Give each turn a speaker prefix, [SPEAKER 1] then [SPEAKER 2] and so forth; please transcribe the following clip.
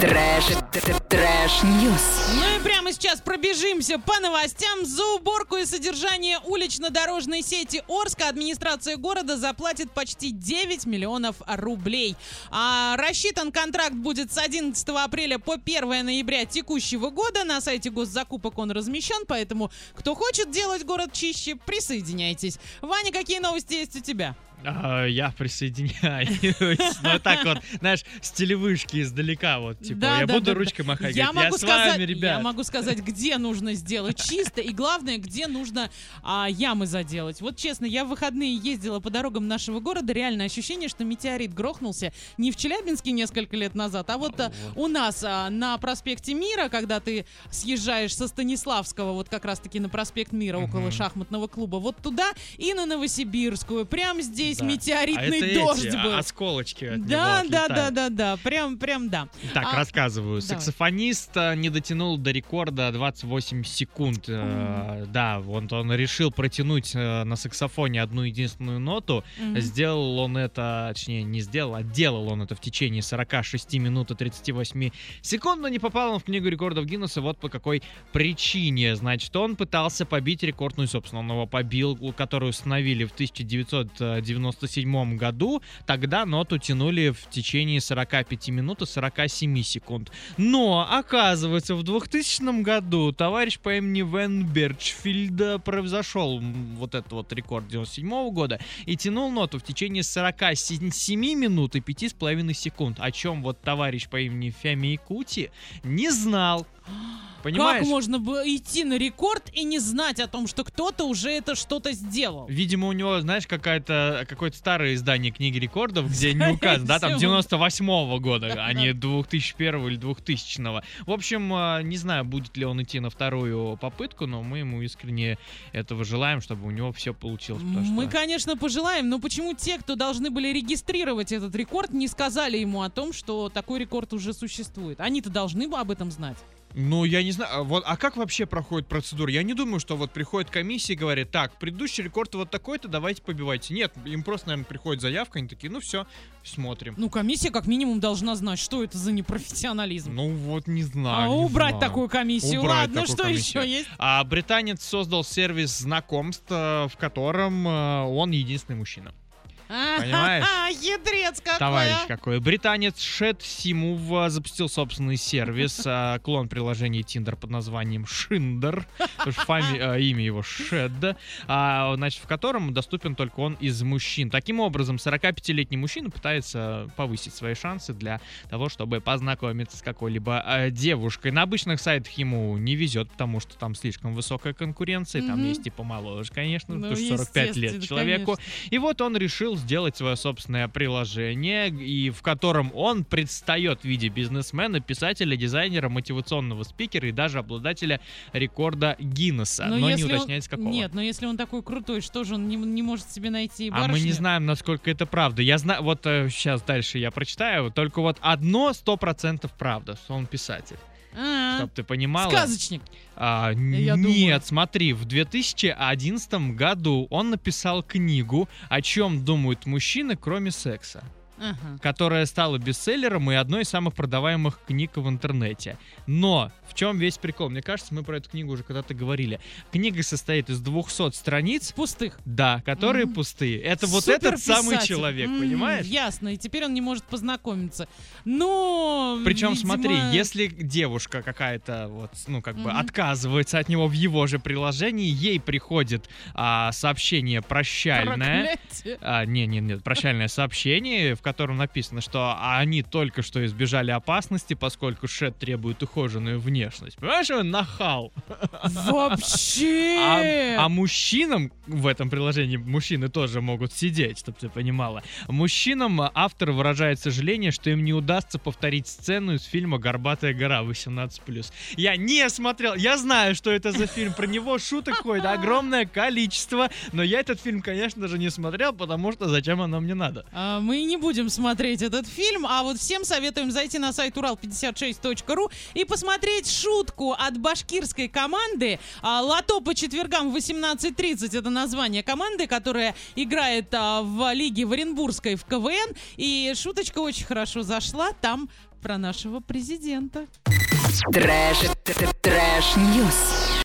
[SPEAKER 1] Трэш, трэш-ньюс.
[SPEAKER 2] Ну и прямо сейчас пробежимся по новостям. За уборку и содержание улично-дорожной сети Орска администрация города заплатит почти 9 миллионов рублей. А рассчитан контракт будет с 11 апреля по 1 ноября текущего года. На сайте госзакупок он размещен, поэтому кто хочет делать город чище, присоединяйтесь. Ваня, какие новости есть у тебя?
[SPEAKER 3] А, я присоединяюсь. Ну, так вот, знаешь, с телевышки издалека, вот, типа,
[SPEAKER 2] Да,
[SPEAKER 3] я
[SPEAKER 2] да,
[SPEAKER 3] буду
[SPEAKER 2] да,
[SPEAKER 3] ручкой махать.
[SPEAKER 2] Я
[SPEAKER 3] говорить,
[SPEAKER 2] могу
[SPEAKER 3] с
[SPEAKER 2] сказать,
[SPEAKER 3] вами,
[SPEAKER 2] я
[SPEAKER 3] ребят.
[SPEAKER 2] могу сказать, где нужно сделать чисто и главное, где нужно а, ямы заделать. Вот честно, я в выходные ездила по дорогам нашего города, реально ощущение, что метеорит грохнулся не в Челябинске несколько лет назад, а вот а, у нас а, на проспекте Мира, когда ты съезжаешь со Станиславского, вот как раз-таки на проспект Мира около шахматного клуба, вот туда и на Новосибирскую. Прям здесь
[SPEAKER 3] Да. А
[SPEAKER 2] метеоритный
[SPEAKER 3] это
[SPEAKER 2] дождь
[SPEAKER 3] эти,
[SPEAKER 2] был.
[SPEAKER 3] осколочки от него
[SPEAKER 2] Да, да, да, да, да, прям, прям да.
[SPEAKER 3] Так,
[SPEAKER 2] А,
[SPEAKER 3] рассказываю.
[SPEAKER 2] давай.
[SPEAKER 3] Саксофонист э, не дотянул до рекорда 28 секунд. Э, Да, вот он решил протянуть э, на саксофоне одну единственную ноту.
[SPEAKER 2] Мгм.
[SPEAKER 3] Сделал он это, точнее, не сделал, а делал он это в течение 46 минут и 38 секунд, но не попал он в книгу рекордов Гиннесса вот по какой причине. Значит, он пытался побить рекорд, ну и, собственно, он его побил, который установили в 1997 году. Тогда ноту тянули в течение 45 минут и 47 секунд. Но, оказывается, в 2000 году товарищ по имени Вен Берчфильд превзошел вот этот вот рекорд 97 года и тянул ноту в течение 47 минут и 5,5 секунд, о чем вот товарищ по имени Феми Кути не знал. Понимаешь?
[SPEAKER 2] Как можно идти на рекорд и не знать о том, что кто-то уже это что-то сделал?
[SPEAKER 3] Видимо, у него, знаешь, какая-то какое-то старое издание книги рекордов, где не указано, да, там
[SPEAKER 2] всего.
[SPEAKER 3] 98-го года,
[SPEAKER 2] Да,
[SPEAKER 3] а не 2001 или 2000-го. В общем, а, не знаю, будет ли он идти на вторую попытку, но мы ему искренне этого желаем, чтобы у него все получилось.
[SPEAKER 2] Мы, конечно, пожелаем, но почему те, кто должны были регистрировать этот рекорд, не сказали ему о том, что такой рекорд уже существует? Они-то должны бы об этом знать.
[SPEAKER 3] Ну, я не знаю, а вот, а как вообще проходит процедура? Я не думаю, что вот приходит комиссия и говорит, так, предыдущий рекорд вот такой-то, давайте побивайте. Нет, им просто, наверное, приходит заявка, они такие, ну все, смотрим.
[SPEAKER 2] Ну, комиссия как минимум должна знать, что это за непрофессионализм.
[SPEAKER 3] Ну вот не знаю.
[SPEAKER 2] а
[SPEAKER 3] не
[SPEAKER 2] убрать
[SPEAKER 3] знаю.
[SPEAKER 2] такую комиссию.
[SPEAKER 3] Убрать
[SPEAKER 2] Ладно,
[SPEAKER 3] такую
[SPEAKER 2] что
[SPEAKER 3] комиссию.
[SPEAKER 2] еще есть?
[SPEAKER 3] А британец создал сервис знакомств, э, в котором э, он единственный мужчина. Понимаешь?
[SPEAKER 2] А, хитрец какой,
[SPEAKER 3] Товарищ
[SPEAKER 2] а.
[SPEAKER 3] какой. Британец Шет Симув э, запустил собственный сервис, э, клон приложения Tinder под названием Шиндер, фами- имя его Шед, а, значит, в котором доступен только он из мужчин. Таким образом, 45-летний мужчина пытается повысить свои шансы для того, чтобы познакомиться с какой-либо девушкой. На обычных сайтах ему не везет, потому что там слишком высокая конкуренция, там есть и помоложе, конечно,
[SPEAKER 2] Ну,
[SPEAKER 3] потому что 45 лет человеку. И вот он решил сделать свое собственное приложение, и в котором он предстает в виде бизнесмена, писателя, дизайнера, мотивационного спикера и даже обладателя рекорда Гиннесса. Но, не
[SPEAKER 2] если он-
[SPEAKER 3] уточняется какого.
[SPEAKER 2] Нет, но если он такой крутой, что же он не, не может себе найти
[SPEAKER 3] А мы не
[SPEAKER 2] барышню?
[SPEAKER 3] знаем, насколько это правда. Я знаю, вот сейчас дальше я прочитаю, только вот одно сто процентов правда, что он писатель. Чтоб ты понимала.
[SPEAKER 2] Сказочник.
[SPEAKER 3] А,
[SPEAKER 2] Я
[SPEAKER 3] нет,
[SPEAKER 2] думаю.
[SPEAKER 3] смотри, в 2011 году он написал книгу «О чем думают мужчины, кроме секса»,
[SPEAKER 2] Ага.
[SPEAKER 3] которая стала бестселлером и одной из самых продаваемых книг в интернете. Но в чем весь прикол? Мне кажется, мы про эту книгу уже когда-то говорили. Книга состоит из 200 страниц,
[SPEAKER 2] Пустых.
[SPEAKER 3] да, которые
[SPEAKER 2] Мгм.
[SPEAKER 3] пустые. Это вот этот самый человек,
[SPEAKER 2] М,
[SPEAKER 3] понимаешь?
[SPEAKER 2] Ясно, и теперь он не может познакомиться. Но,
[SPEAKER 3] Причем,
[SPEAKER 2] видимо,
[SPEAKER 3] смотри, если девушка какая-то вот, ну, как бы
[SPEAKER 2] Мгм.
[SPEAKER 3] отказывается от него в его же приложении, ей приходит а, сообщение прощальное.
[SPEAKER 2] проклятие.
[SPEAKER 3] А, не, не, нет, прощальное сообщение, в котором написано, что они только что избежали опасности, поскольку Шет требует ухоженную внешность. Понимаешь, он нахал.
[SPEAKER 2] Вообще!
[SPEAKER 3] А, а мужчинам в этом приложении мужчины тоже могут сидеть, чтобы ты понимала. Мужчинам автор выражает сожаление, что им не удастся повторить сцену из фильма «Горбатая гора» 18+. Я не смотрел, я знаю, что это за фильм, про него шуток ходит огромное количество, но я этот фильм, конечно же, не смотрел, потому что зачем оно мне надо?
[SPEAKER 2] А, Мы не будем смотреть этот фильм, а вот всем советуем зайти на сайт урал56.ру и посмотреть шутку от башкирской команды. А, Лото по четвергам в 18.30 это название команды, которая играет а, в лиге в Оренбургской в КВН. И шуточка очень хорошо зашла. Там про нашего президента.
[SPEAKER 1] Trash, trash news.